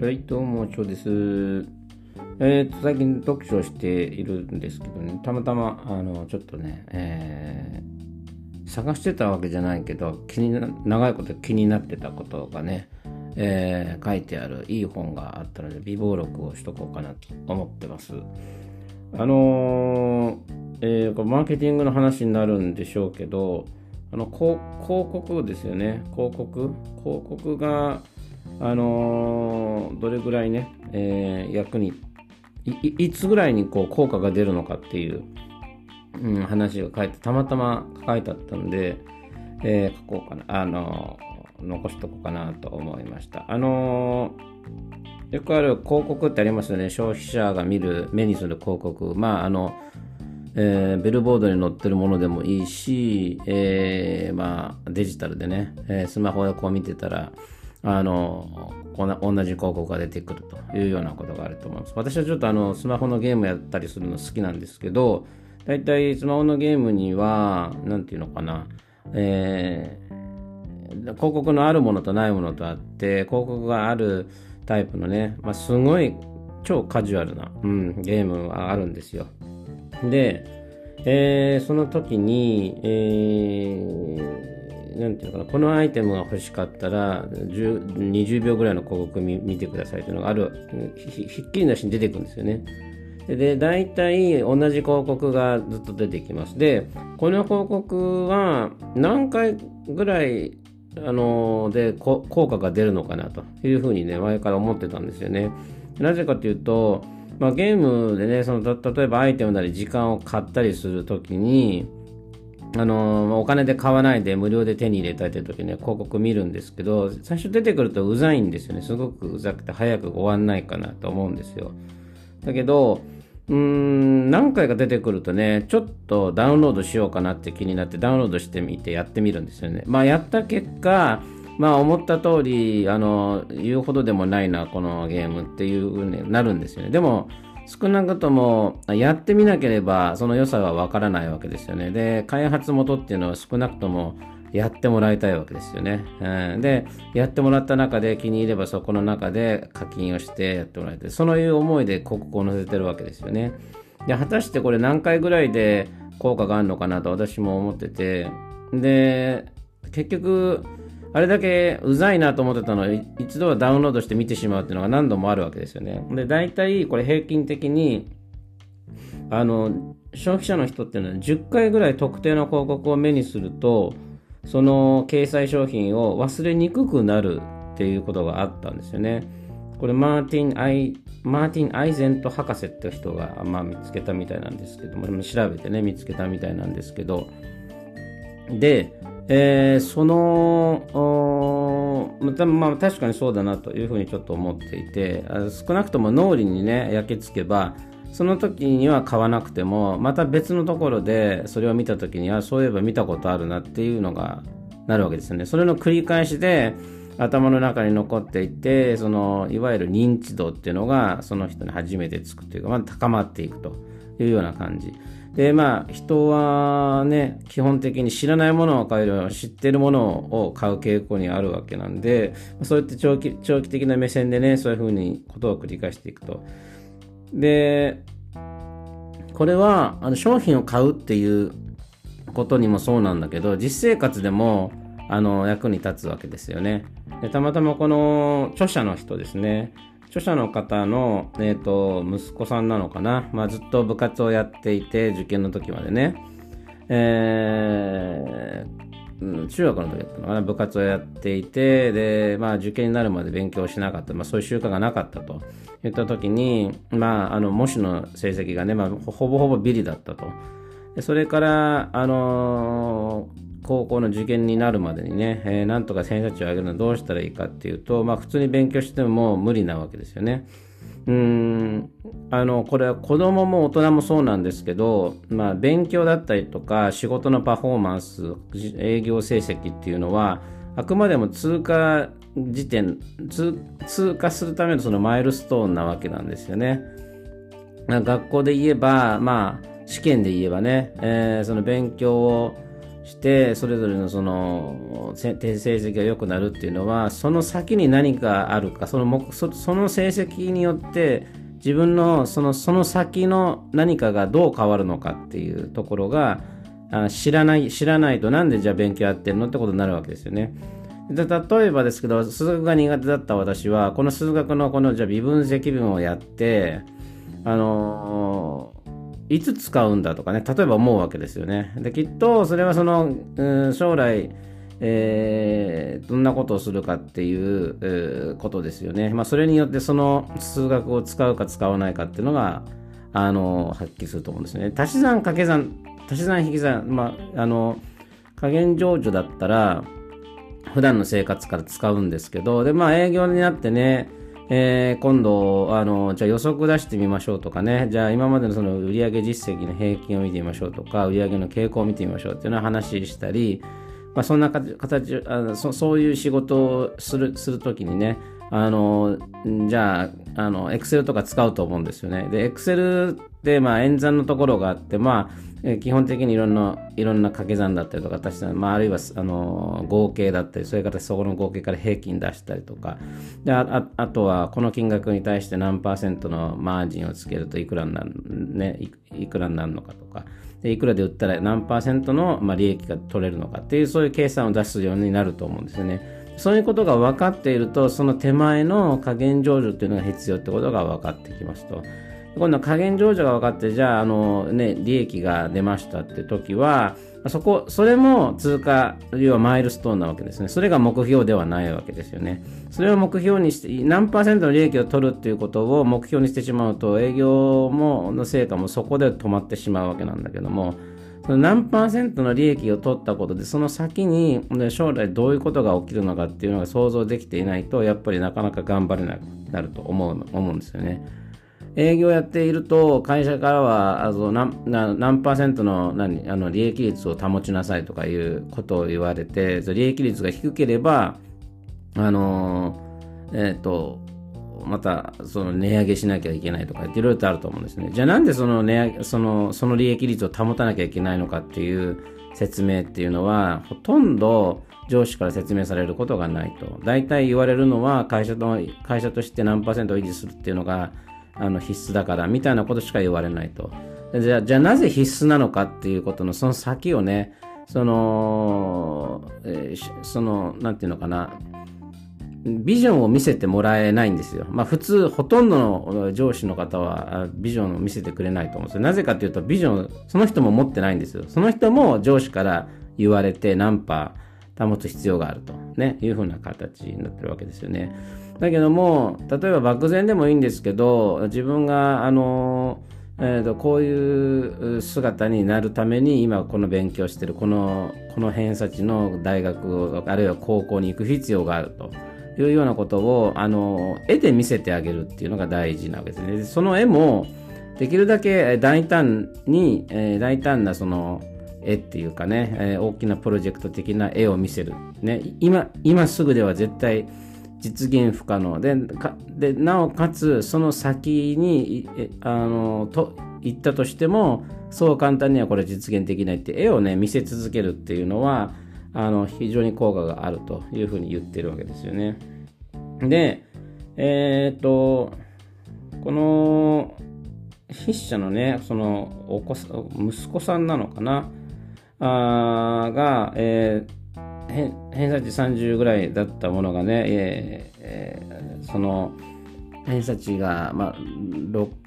はい、どうも、ちょうです。えーと、最近読書しているんですけどね、たまたま、あの、ちょっとね、えー探してたわけじゃないけど、気にな、長いこと気になってたことがね、えー書いてあるいい本があったので、微暴録をしとこうかなと思ってます。あのえーこれマーケティングの話になるんでしょうけど、あの広告ですよね、広告？広告が、あのーどれぐらいね、えー役にい、つぐらいにこう効果が出るのかっていう、うん、話が書いて、たまたま書いてあったんで、えー書こうかな、あのー残しとこうかなと思いました。あのーよくある広告ってありますよね。消費者が見る、目にする広告。まあ、あの、えーベルボードに載ってるものでもいいし、えーまあ、デジタルでね、えースマホでこう見てたら、あの、同じ広告が出てくるというようなことがあると思います。私はちょっとあの、スマホのゲームやったりするの好きなんですけど、だいたいスマホのゲームには、なんていうのかな、えー広告のあるものとないものとあって、広告があるタイプのね、まあ、すごい超カジュアルな、うん、ゲームがあるんですよ。で、えーその時に、えーなんていうのかな、このアイテムが欲しかったら、20秒ぐらいの広告見てくださいというのがある、ひひっきりなしに出てくるんですよね。で、大体同じ広告がずっと出てきます。で、この広告は何回ぐらい、あので効果が出るのかなというふうにね、前から思ってたんですよね。なぜかというと、まあ、ゲームでね、その例えばアイテムなり時間を買ったりするときに、あのお金で買わないで無料で手に入れたいという時には広告見るんですけど、最初出てくるとうざいんですよね。すごくうざくて早く終わんないかなと思うんですよ。だけど、うーん、何回か出てくるとね、ちょっとダウンロードしようかなって気になってダウンロードしてみてやってみるんですよね。まあやった結果、まあ思った通り、あの、言うほどでもないな、このゲームっていう風になるんですよね。でも、少なくともやってみなければその良さはわからないわけですよね。で、開発元っていうのは少なくともやってもらいたいわけですよね。うん、で、やってもらった中で気に入ればそこの中で課金をしてやってもらいたい。そのいう思いで広告を載せてるわけですよね。で、果たしてこれ何回ぐらいで効果があるのかなと私も思ってて、で、結局、あれだけうざいなと思ってたのを一度はダウンロードして見てしまうっていうのが何度もあるわけですよね。で、大体これ平均的に、あの、消費者の人っていうのは10回ぐらい特定の広告を目にすると、その掲載商品を忘れにくくなるっていうことがあったんですよね。これマーティン・アイ、マーティン・アイゼント博士って人が、まあ、見つけたみたいなんですけども、調べてね、見つけたみたいなんですけど、で、えーその、まあ、確かにそうだなというふうにちょっと思っていて、少なくとも脳裏にね、焼き付けば、その時には買わなくても、また別のところでそれを見た時には、そういえば見たことあるなっていうのがなるわけですよね。それの繰り返しで、頭の中に残っていて、その、いわゆる認知度っていうのが、その人に初めてつくというか、まあ、高まっていくというような感じ。で、まあ、人はね、基本的に知らないものを買うよりは知ってるものを買う傾向にあるわけなんで、そうやって長期長期的な目線でね、そういうふうにことを繰り返していくと。で、これはあの商品を買うっていうことにもそうなんだけど、実生活でもあの役に立つわけですよね。でたまたまこの著者の人ですね。著者の方の、えー、と息子さんなのかな、まあ、ずっと部活をやっていて、受験の時までね。えーうん中学の時だったのかな、部活をやっていて、で、まあ受験になるまで勉強しなかった、まあそういう習慣がなかったと言った時に、まああの模試の成績がね、まあほぼほぼビリだったと。でそれから、あのー高校の受験になるまでにね、えーなんとか偏差値を上げるのはどうしたらいいかっていうと、まあ普通に勉強しても無理なわけですよね。うーんあのこれは子供も大人もそうなんですけど、まあ、勉強だったりとか仕事のパフォーマンス営業成績っていうのはあくまでも通過時点通通過するためのそのマイルストーンなわけなんですよね。学校で言えば、まあ、試験で言えばね、えーその勉強をしてそれぞれのその成績が良くなるっていうのはその先に何かあるかそのそその成績によって自分のそのその先の何かがどう変わるのかっていうところがあ知らない知らないとなんでじゃあ勉強やってるのってことになるわけですよね。で例えばですけど数学が苦手だった私はこの数学のこのじゃあ微分積分をやってあの、いつ使うんだとかね例えば思うわけですよね。できっとそれはその、うん、将来えー、どんなことをするかっていう、えー、ことですよね。まあ、それによってその数学を使うか使わないかっていうのが、あの、発揮すると思うんですね。足し算掛け算、足し算引き算、まあ、あの、加減乗除だったら、普段の生活から使うんですけど、で、まあ、営業になってね、えー、今度、あの、じゃあ予測出してみましょうとかね、じゃあ今までのその売上実績の平均を見てみましょうとか、売上の傾向を見てみましょうっていうのは話したり、まあ、そんな形あのそそういう仕事をするするときにねあのじゃああのエクセルとか使うと思うんですよね。でエクセルってまあ演算のところがあってまあ基本的にいろんないろんな掛け算だったりとか足し算、まあ、あるいはあの合計だったりそれからそこの合計から平均出したりとかでああとはこの金額に対して何パーセントのマージンをつけるといくらになる,、ね、いくらになるのかとかでいくらで売ったら何パーセントの、まあ、利益が取れるのかっていうそういう計算を出すようになると思うんですよね。そういうことが分かっているとその手前の加減上場っていうのが必要ってことが分かってきますと。今度は加減上場が分かってじゃああの、ね、利益が出ましたって時はそこ、それも通過、要はマイルストーンなわけですね。それが目標ではないわけですよね。それを目標にして、何パーセントの利益を取るっていうことを目標にしてしまうと、営業も、の成果もそこで止まってしまうわけなんだけども、その何パーセントの利益を取ったことで、その先に将来どういうことが起きるのかっていうのが想像できていないと、やっぱりなかなか頑張れなくなると思う思うんですよね。営業やっていると、会社からはあの何何パーセントの何あの利益率を保ちなさいとかいうことを言われて、利益率が低ければ、あのえっ、ー、と、またその値上げしなきゃいけないとかいろいろとあると思うんですね。じゃあなんでその値上げそのその利益率を保たなきゃいけないのかっていう説明っていうのはほとんど上司から説明されることがないと。大体言われるのは会社と会社として何パーセントを維持するっていうのがあの必須だからみたいなことしか言われないと。じゃあ、じゃあなぜ必須なのかっていうことのその先をね、その、えー、その、なんていうのかな、ビジョンを見せてもらえないんですよ。まあ普通、ほとんどの上司の方はビジョンを見せてくれないと思うんですよ。なぜかというと、ビジョン、その人も持ってないんですよ。その人も上司から言われてナンパ保つ必要があると、ね、いうふうな形になってるわけですよね。だけども、例えば漠然でもいいんですけど、自分が、あの、えーと、こういう姿になるために今この勉強してるこのこの偏差値の大学あるいは高校に行く必要があるというようなことをあの絵で見せてあげるっていうのが大事なわけですね。その絵もできるだけ大胆に、えー、大胆なその絵っていうかね、えー、大きなプロジェクト的な絵を見せる。ね、今今すぐでは絶対実現不可能ででなおかつその先にあのと言ったとしてもそう簡単にはこれ実現できないって絵をね見せ続けるっていうのはあの非常に効果があるというふうに言ってるわけですよね。でえー、っとこの筆者のねそのお子息子さんなのかな？あが、えー偏差値30ぐらいだったものがね、ええー、その偏差値が、まあ、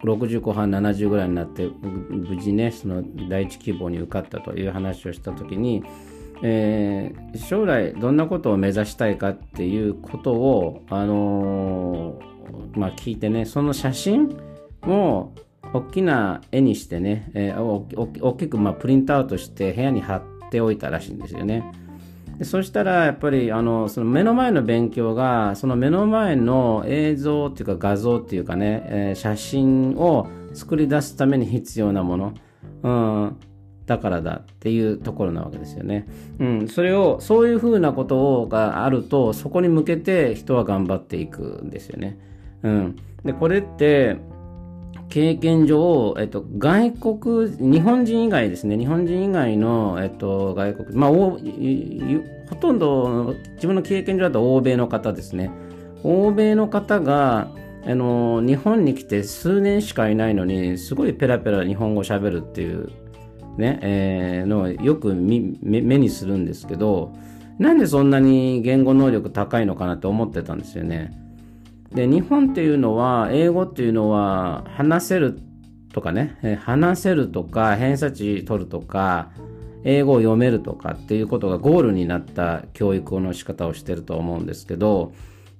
60後半70ぐらいになって無事ねその第一希望に受かったという話をした時に、えー、将来どんなことを目指したいかっていうことを、あのー、まあ、聞いてねその写真を大きな絵にしてね、えー、大きくまあプリントアウトして部屋に貼っておいたらしいんですよね。でそしたらやっぱりあのその目の前の勉強がその目の前の映像っていうか画像っていうかね、えー、写真を作り出すために必要なもの、うん、だからだっていうところなわけですよね。うん、それをそういうふうなことがあるとそこに向けて人は頑張っていくんですよね。うん、でこれって経験上、えっと、外国、日本人以外ですね、日本人以外の、えっと、外国、まあ、ほとんど自分の経験上だと欧米の方ですね。欧米の方が、あの、日本に来て数年しかいないのに、すごいペラペラ日本語喋るっていうね、えー、のよく目にするんですけど、なんでそんなに言語能力高いのかなって思ってたんですよね。で、日本っていうのは、英語っていうのは、話せるとかね、話せるとか、偏差値取るとか、英語を読めるとかっていうことがゴールになった教育の仕方をしてると思うんですけど、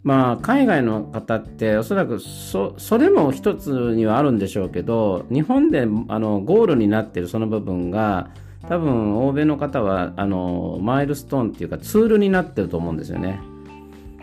まあ、海外の方っておそらくそそれも一つにはあるんでしょうけど日本であのゴールになってるその部分が多分欧米の方はあのマイルストーンっていうかツールになってると思うんですよね。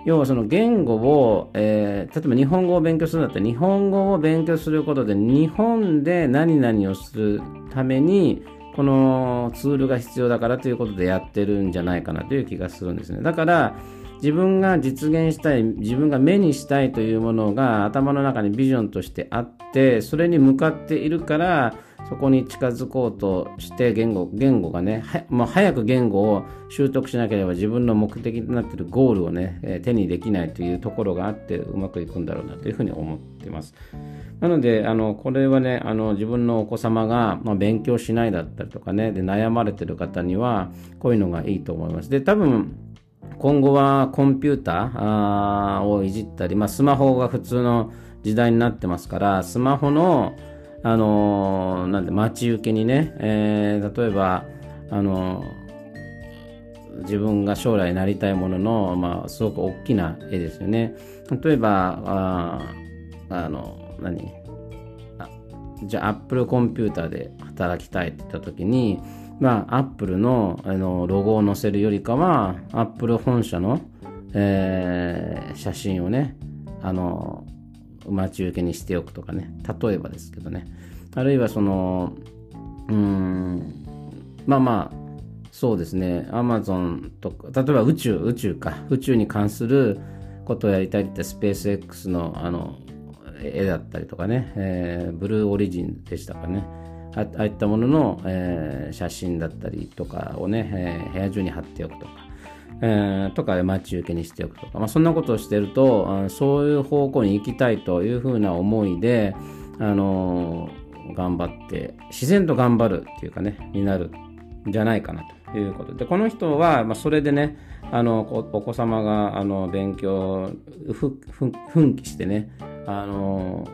要はその言語を、えー、例えば日本語を勉強するんだったら日本語を勉強することで日本で何々をするためにこのツールが必要だからということでやってるんじゃないかなという気がするんですね。だから自分が実現したい自分が目にしたいというものが頭の中にビジョンとしてあってそれに向かっているからそこに近づこうとして言語言語がねは、まあ、早く言語を習得しなければ自分の目的となっているゴールをね、え手にできないというところがあってうまくいくんだろうなというふうに思っています。なので、あの、これはね、あの、自分のお子様が、まあ、勉強しないだったりとかね、で、悩まれている方には、こういうのがいいと思います。で、多分、今後はコンピューターをいじったり、まあ、スマホが普通の時代になってますから、スマホの、あの、なんで、待ち受けにね、えー、例えば、あの、自分が将来なりたいものの、まあ、すごく大きな絵ですよね。例えば、ああの、何？じゃあ、アップルコンピューターで働きたいって言った時に、まあ、アップルのあのロゴを載せるよりかは、アップル本社の、えー、写真をね、あの、待ち受けにしておくとかね、例えばですけどね、あるいはその、うん、まあまあ、そうですね、アマゾンとか、例えば宇宙、宇宙か、宇宙に関することをやりたいってスペース X のあの絵だったりとかね、えー、ブルーオリジンでしたかね。ああいったものの、えー、写真だったりとかをね、えー、部屋中に貼っておくとか、えー、とか待ち受けにしておくとか、まあ、そんなことをしてるとそういう方向に行きたいというふうな思いで、あのー、頑張って自然と頑張るっていうかねになるんじゃないかなということ。でこの人は、まあ、それでねあのお子様があの勉強奮起してねあの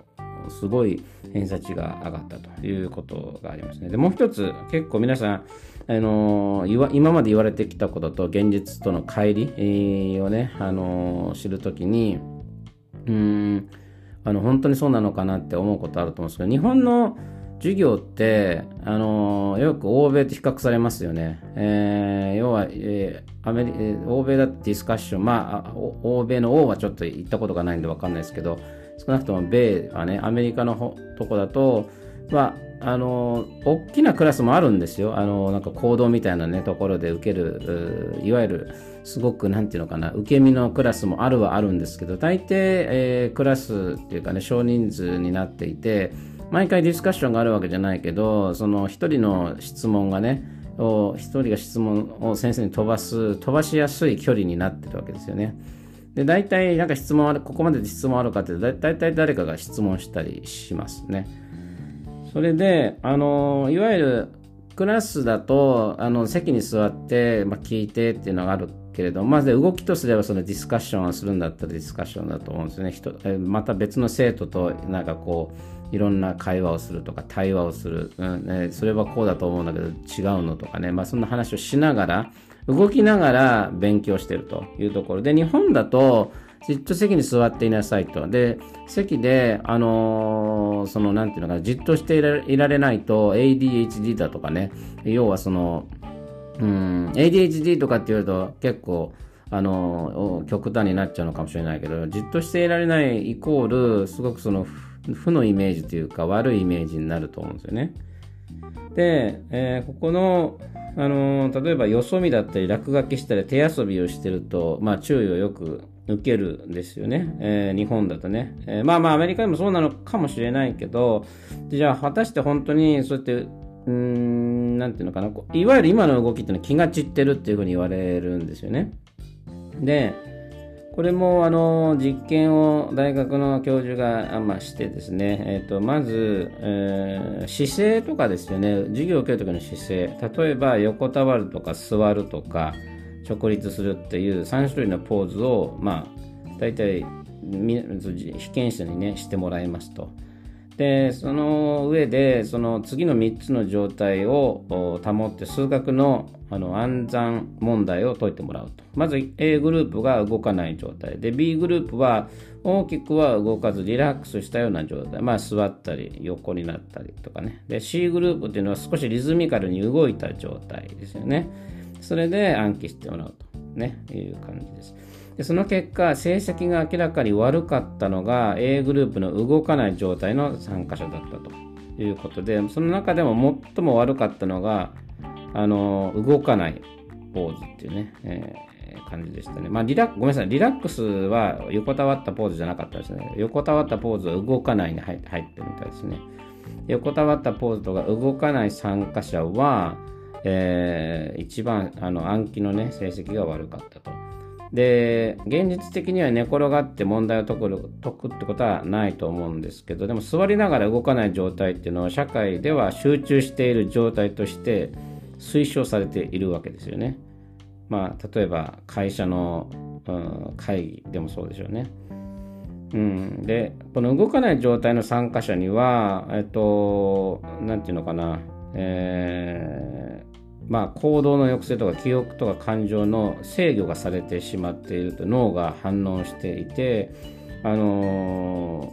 すごい偏差値が上がったということがありますね。で、もう一つ、結構皆さん、あの今まで言われてきたことと現実との乖離をね、あの知るときに、うん、あの、本当にそうなのかなって思うことあると思うんですけど、日本の授業って、あのよく欧米と比較されますよね。えー、要は、えー、アメリ欧米だってディスカッション、まあ、欧米の王はちょっと行ったことがないんでわかんないですけど、少なくとも米はね、アメリカのとこだと、まあ、あの、大きなクラスもあるんですよ。あの、なんか行動みたいなね、ところで受ける、いわゆる、すごく、なんていうのかな、受け身のクラスもあるはあるんですけど、大抵、えー、クラスっていうかね、少人数になっていて、毎回ディスカッションがあるわけじゃないけど、その一人の質問がね、一人が質問を先生に飛ばす、飛ばしやすい距離になってるわけですよね。で、大体なんか質問ある、ここまで質問あるかってだ、大体誰かが質問したりしますね。それで、あの、いわゆるクラスだと、あの、席に座って、まあ、聞いてっていうのがあるけれど、まず動きとすればそのディスカッションをするんだったらディスカッションだと思うんですね。人また別の生徒となんかこう、いろんな会話をするとか対話をする、うんね、それはこうだと思うんだけど違うのとかね、まあそんな話をしながら、動きながら勉強してるというところ。で、日本だと、じっと席に座っていなさいと。で、席で、あのー、その、なんていうのかな、じっとしていられないと ADHD だとかね、要はその、うん、ADHD とかって言うと結構、あのー、極端になっちゃうのかもしれないけど、じっとしていられないイコール、すごくその、負のイメージというか、悪いイメージになると思うんですよね。で、えー、ここの、あのー、例えばよそ見だったり落書きしたり手遊びをしてると、まあ、注意をよく受けるんですよね、えー、日本だとね、えー、まあまあアメリカでもそうなのかもしれないけどじゃあ果たして本当にそうやってうんなんていうのかな。いわゆる今の動きっていうのは気が散ってるっていうふうに言われるんですよね。でこれもあの実験を大学の教授が、まあ、してですね、えー、とまず、えー、姿勢とかですよね授業を受ける時の姿勢例えば横たわるとか座るとか直立するっていう3種類のポーズをまあ大体被験者にねしてもらいますと。でその上でその次の3つの状態を保って数学のあの暗算問題を解いてもらうと。まず A グループが動かない状態。で B グループは大きくは動かずリラックスしたような状態。まあ座ったり横になったりとかね。で C グループっていうのは少しリズミカルに動いた状態ですよね。それで暗記してもらうと。ねいう感じです。でその結果、成績が明らかに悪かったのが A グループの動かない状態の参加者だったということで、その中でも最も悪かったのが、あの動かないポーズっていうね、えー、感じでしたね。まあリラ、ごめんなさい、リラックスは横たわったポーズじゃなかったですね。横たわったポーズは動かないに入ってるみたいですね。横たわったポーズとか動かない参加者は、えー、一番あの暗記のね成績が悪かったと。で現実的には寝転がって問題を解く解くってことはないと思うんですけどでも座りながら動かない状態っていうのは社会では集中している状態として推奨されているわけですよね。まあ例えば会社の、うん、会議でもそうでしょうね。うん、でこの動かない状態の参加者にはえっと何て言うのかな、えーまあ、行動の抑制とか記憶とか感情の制御がされてしまっていると脳が反応していて、あの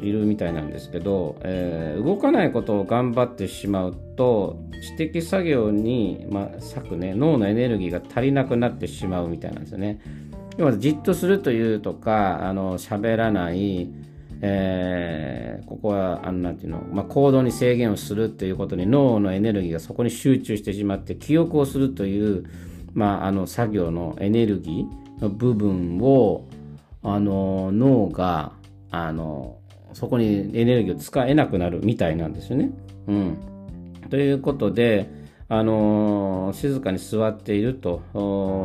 ー、いるみたいなんですけど、えー、動かないことを頑張ってしまうと知的作業に、まあ、割くね脳のエネルギーが足りなくなってしまうみたいなんですよね。要はじっとするというとかあの喋らないえー、ここはあのなんていうの、まあ、行動に制限をするということに脳のエネルギーがそこに集中してしまって記憶をするという、まあ、あの作業のエネルギーの部分をあの脳があのそこにエネルギーを使えなくなるみたいなんですよね。うん、ということで、あの静かに座っていると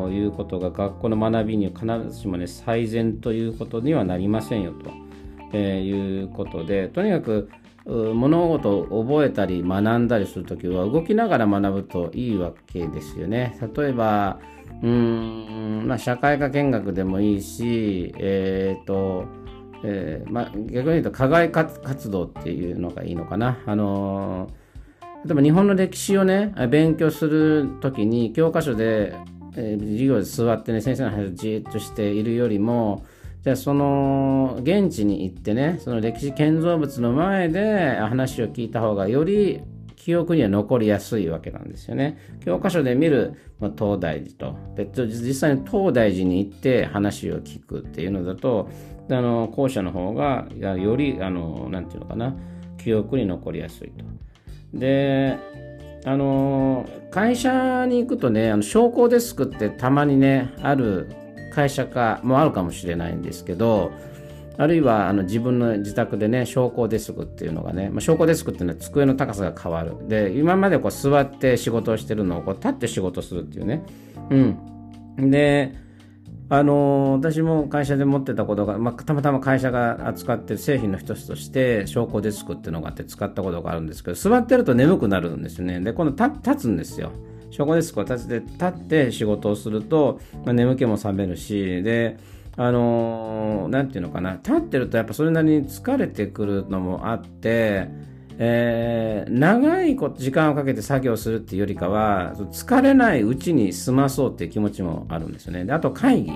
いうことが学校の学びに必ずしもね最善ということにはなりませんよと。えー、いうことでとにかく物事を覚えたり学んだりするときは動きながら学ぶといいわけですよね。例えばうん、まあ、社会科見学でもいいし、え、ー、とえーまあ、逆に言うと課外活動っていうのがいいのかな。あの例えば日本の歴史をね勉強するときに教科書で、えー、授業で座ってね先生の話をじっとしているよりもじゃあその現地に行ってねその歴史建造物の前で話を聞いた方がより記憶には残りやすいわけなんですよね。教科書で見る、まあ、東大寺とで実際に東大寺に行って話を聞くっていうのだとあの後者の方がよりあのなんていうのかな記憶に残りやすいと。であの会社に行くとねあの昇降デスクってたまにねある会社化もあるかもしれないんですけどあるいはあの自分の自宅でね昇降デスクっていうのがね、まあ、昇降デスクっていうのは机の高さが変わる。で今までこう座って仕事をしてるのをこう立って仕事するっていうね。うん。であの私も会社で持ってたことが、まあ、たまたま会社が扱ってる製品の一つとして昇降デスクっていうのがあって使ったことがあるんですけど座ってると眠くなるんですよね。で今度立つんですよ。証拠デスクを立てて立って仕事をすると、まあ、眠気も覚めるしであのー、なんていうのかな。立ってるとやっぱそれなりに疲れてくるのもあってえー、長い時間をかけて作業するっていうよりかは疲れないうちに済まそうっていう気持ちもあるんですよね。であと会議。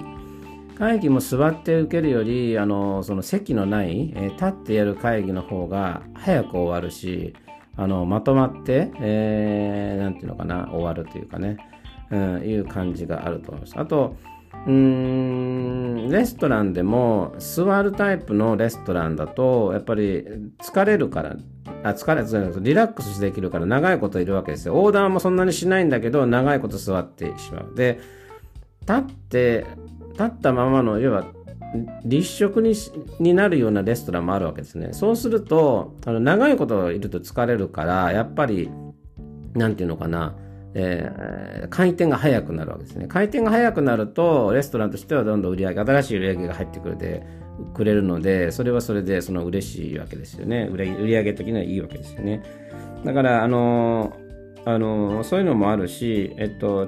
会議も座って受けるよりあのその席のない、えー、立ってやる会議の方が早く終わるしあのまとまって、えー、ていうのかな、終わるというかね、うん、いう感じがあると思います。あと、うん、レストランでも座るタイプのレストランだと、やっぱり疲れるから、あ疲れる、リラックスできるから長いこといるわけですよ。オーダーもそんなにしないんだけど、長いこと座ってしまう。で、立って立ったままの要は立食にになるようなレストランもあるわけですね。そうするとあの長いこといると疲れるからやっぱりなんていうのかなえー、回転が速くなるわけですね。回転が速くなると、レストランとしてはどんどん売り上げ、新しい売り上げが入ってくるで、くれるので、それはそれでその嬉しいわけですよね。売り上げ的にはいいわけですよね。だから、あのー、あのー、そういうのもあるし、えっと、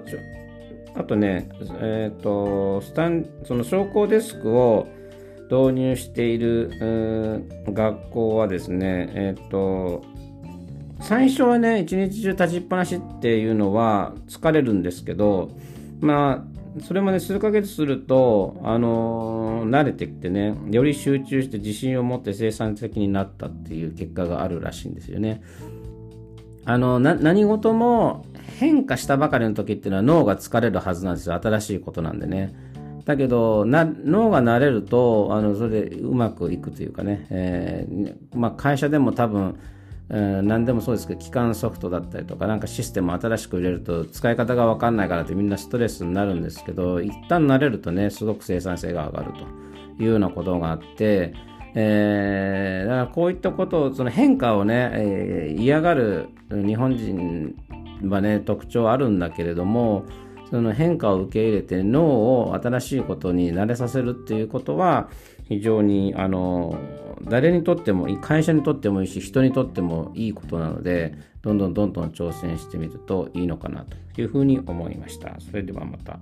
あとね、えっと、スタン、その昇降デスクを導入している学校はですね、えっと、最初はね、一日中立ちっぱなしっていうのは疲れるんですけど、まあ、それもね、数ヶ月すると、あのー、慣れてきてね、より集中して自信を持って生産的になったっていう結果があるらしいんですよね。あの、何事も変化したばかりの時っていうのは脳が疲れるはずなんですよ。新しいことなんでね。だけど、脳が慣れると、あの、それでうまくいくというかね、えー、まあ会社でも多分、えー、何でもそうですけど、機関ソフトだったりとか、なんかシステム新しく入れると使い方がわかんないからってみんなストレスになるんですけど、一旦慣れるとね、すごく生産性が上がるというようなことがあって、えー、だからこういったことを、その変化をね、えー、嫌がる日本人はね、特徴あるんだけれども、その変化を受け入れて脳を新しいことに慣れさせるっていうことは非常にあの誰にとってもいい会社にとってもいいし人にとってもいいことなのでどんどんどんどん挑戦してみるといいのかなというふうに思いました。それではまた。